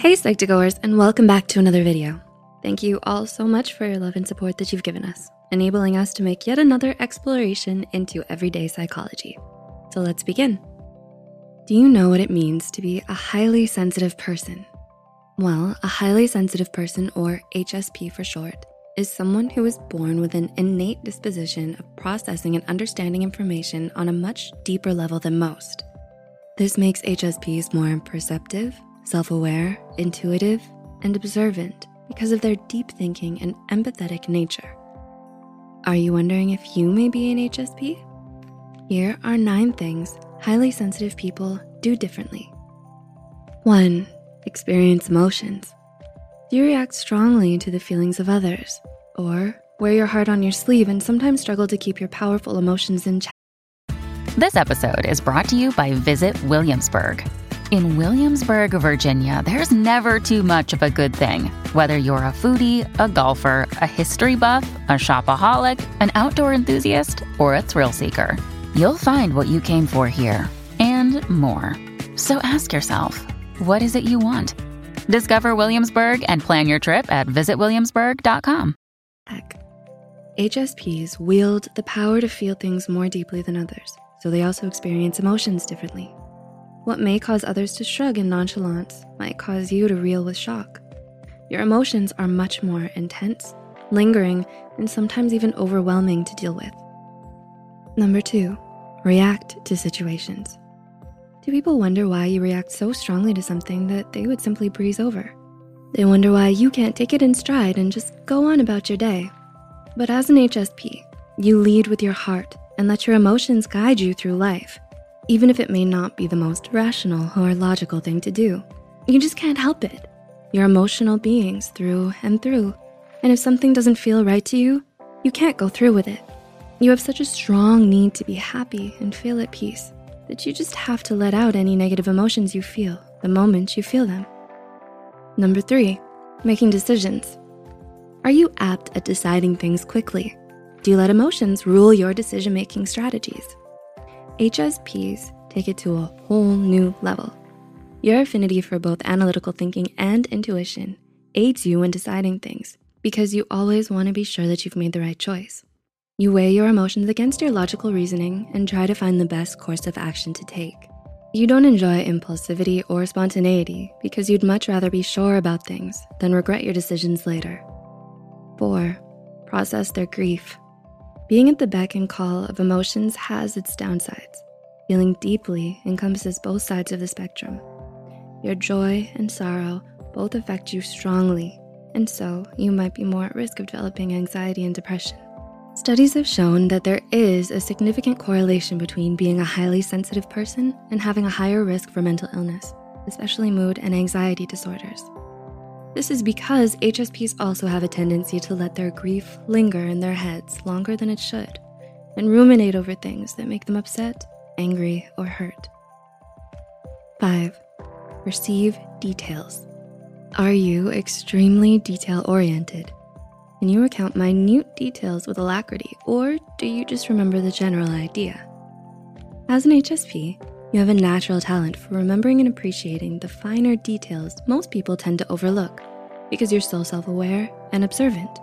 Hey Psych2Goers and welcome back to another video. Thank you all so much for your love and support that you've given us, enabling us to make yet another exploration into everyday psychology. So let's begin. Do you know what it means to be a highly sensitive person? Well, a highly sensitive person, or HSP for short, is someone who is born with an innate disposition of processing and understanding information on a much deeper level than most. This makes HSPs more perceptive, self-aware, intuitive, and observant because of their deep thinking and empathetic nature. Are you wondering if you may be an HSP? Here are nine things highly sensitive people do differently. One, experience emotions. You react strongly to the feelings of others? Or wear your heart on your sleeve and sometimes struggle to keep your powerful emotions in check? This episode is brought to you by Visit Williamsburg. In Williamsburg, Virginia, there's never too much of a good thing. Whether you're a foodie, a golfer, a history buff, a shopaholic, an outdoor enthusiast, or a thrill seeker, you'll find what you came for here and more. So ask yourself, what is it you want? Discover Williamsburg and plan your trip at visitwilliamsburg.com. HSPs wield the power to feel things more deeply than others, so they also experience emotions differently. What may cause others to shrug in nonchalance might cause you to reel with shock. Your emotions are much more intense, lingering, and sometimes even overwhelming to deal with. Number two, react to situations. Do people wonder why you react so strongly to something that they would simply breeze over? They wonder why you can't take it in stride and just go on about your day. But as an HSP, you lead with your heart and let your emotions guide you through life, even if it may not be the most rational or logical thing to do. You just can't help it. You're emotional beings through and through. And if something doesn't feel right to you, you can't go through with it. You have such a strong need to be happy and feel at peace that you just have to let out any negative emotions you feel the moment you feel them. Number three, making decisions. Are you apt at deciding things quickly? Do you let emotions rule your decision-making strategies? HSPs take it to a whole new level. Your affinity for both analytical thinking and intuition aids you in deciding things because you always wanna be sure that you've made the right choice. You weigh your emotions against your logical reasoning and try to find the best course of action to take. You don't enjoy impulsivity or spontaneity because you'd much rather be sure about things than regret your decisions later. Four, process their grief. Being at the beck and call of emotions has its downsides. Feeling deeply encompasses both sides of the spectrum. Your joy and sorrow both affect you strongly, and so you might be more at risk of developing anxiety and depression. Studies have shown that there is a significant correlation between being a highly sensitive person and having a higher risk for mental illness, especially mood and anxiety disorders. This is because HSPs also have a tendency to let their grief linger in their heads longer than it should and ruminate over things that make them upset, angry, or hurt. Five, receive details. Are you extremely detail oriented? Can you recount minute details with alacrity or do you just remember the general idea? As an HSP, you have a natural talent for remembering and appreciating the finer details most people tend to overlook because you're so self-aware and observant.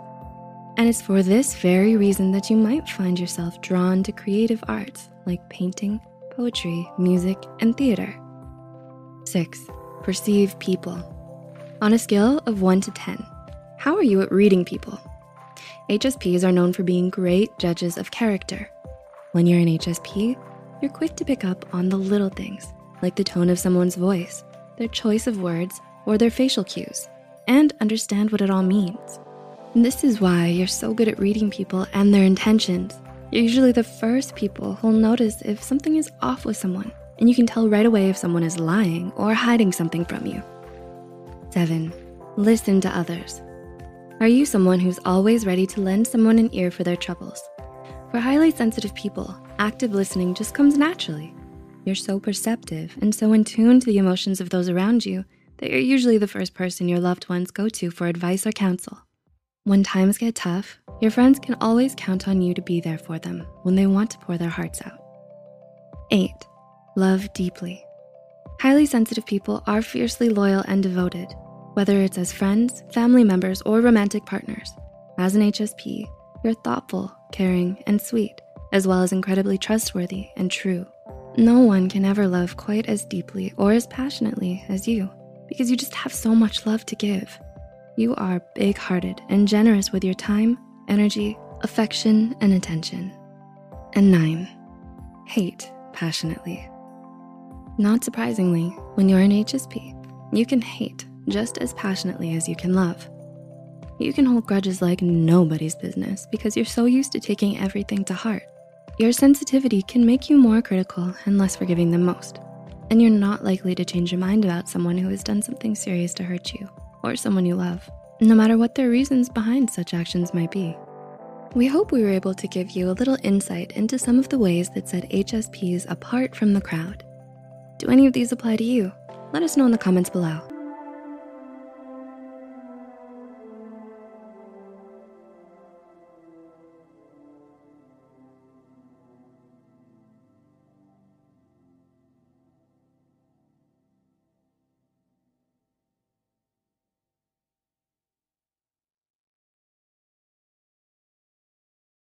And it's for this very reason that you might find yourself drawn to creative arts like painting, poetry, music, and theater. Six, perceive people. On a scale of one to 10, how are you at reading people? HSPs are known for being great judges of character. When you're an HSP, you're quick to pick up on the little things, like the tone of someone's voice, their choice of words, or their facial cues, and understand what it all means. And this is why you're so good at reading people and their intentions. You're usually the first people who'll notice if something is off with someone, and you can tell right away if someone is lying or hiding something from you. Seven, listen to others. Are you someone who's always ready to lend someone an ear for their troubles? For highly sensitive people, active listening just comes naturally. You're so perceptive and so in tune to the emotions of those around you that you're usually the first person your loved ones go to for advice or counsel. When times get tough, your friends can always count on you to be there for them when they want to pour their hearts out. Eight, love deeply. Highly sensitive people are fiercely loyal and devoted, Whether it's as friends, family members, or romantic partners, as an HSP, you're thoughtful, caring, and sweet, as well as incredibly trustworthy and true. No one can ever love quite as deeply or as passionately as you because you just have so much love to give. You are big hearted and generous with your time, energy, affection, and attention. And nine, hate passionately. Not surprisingly, when you're an HSP, you can hate just as passionately as you can love. You can hold grudges like nobody's business because you're so used to taking everything to heart. Your sensitivity can make you more critical and less forgiving than most. And you're not likely to change your mind about someone who has done something serious to hurt you or someone you love, no matter what their reasons behind such actions might be. We hope we were able to give you a little insight into some of the ways that set HSPs apart from the crowd. Do any of these apply to you? Let us know in the comments below.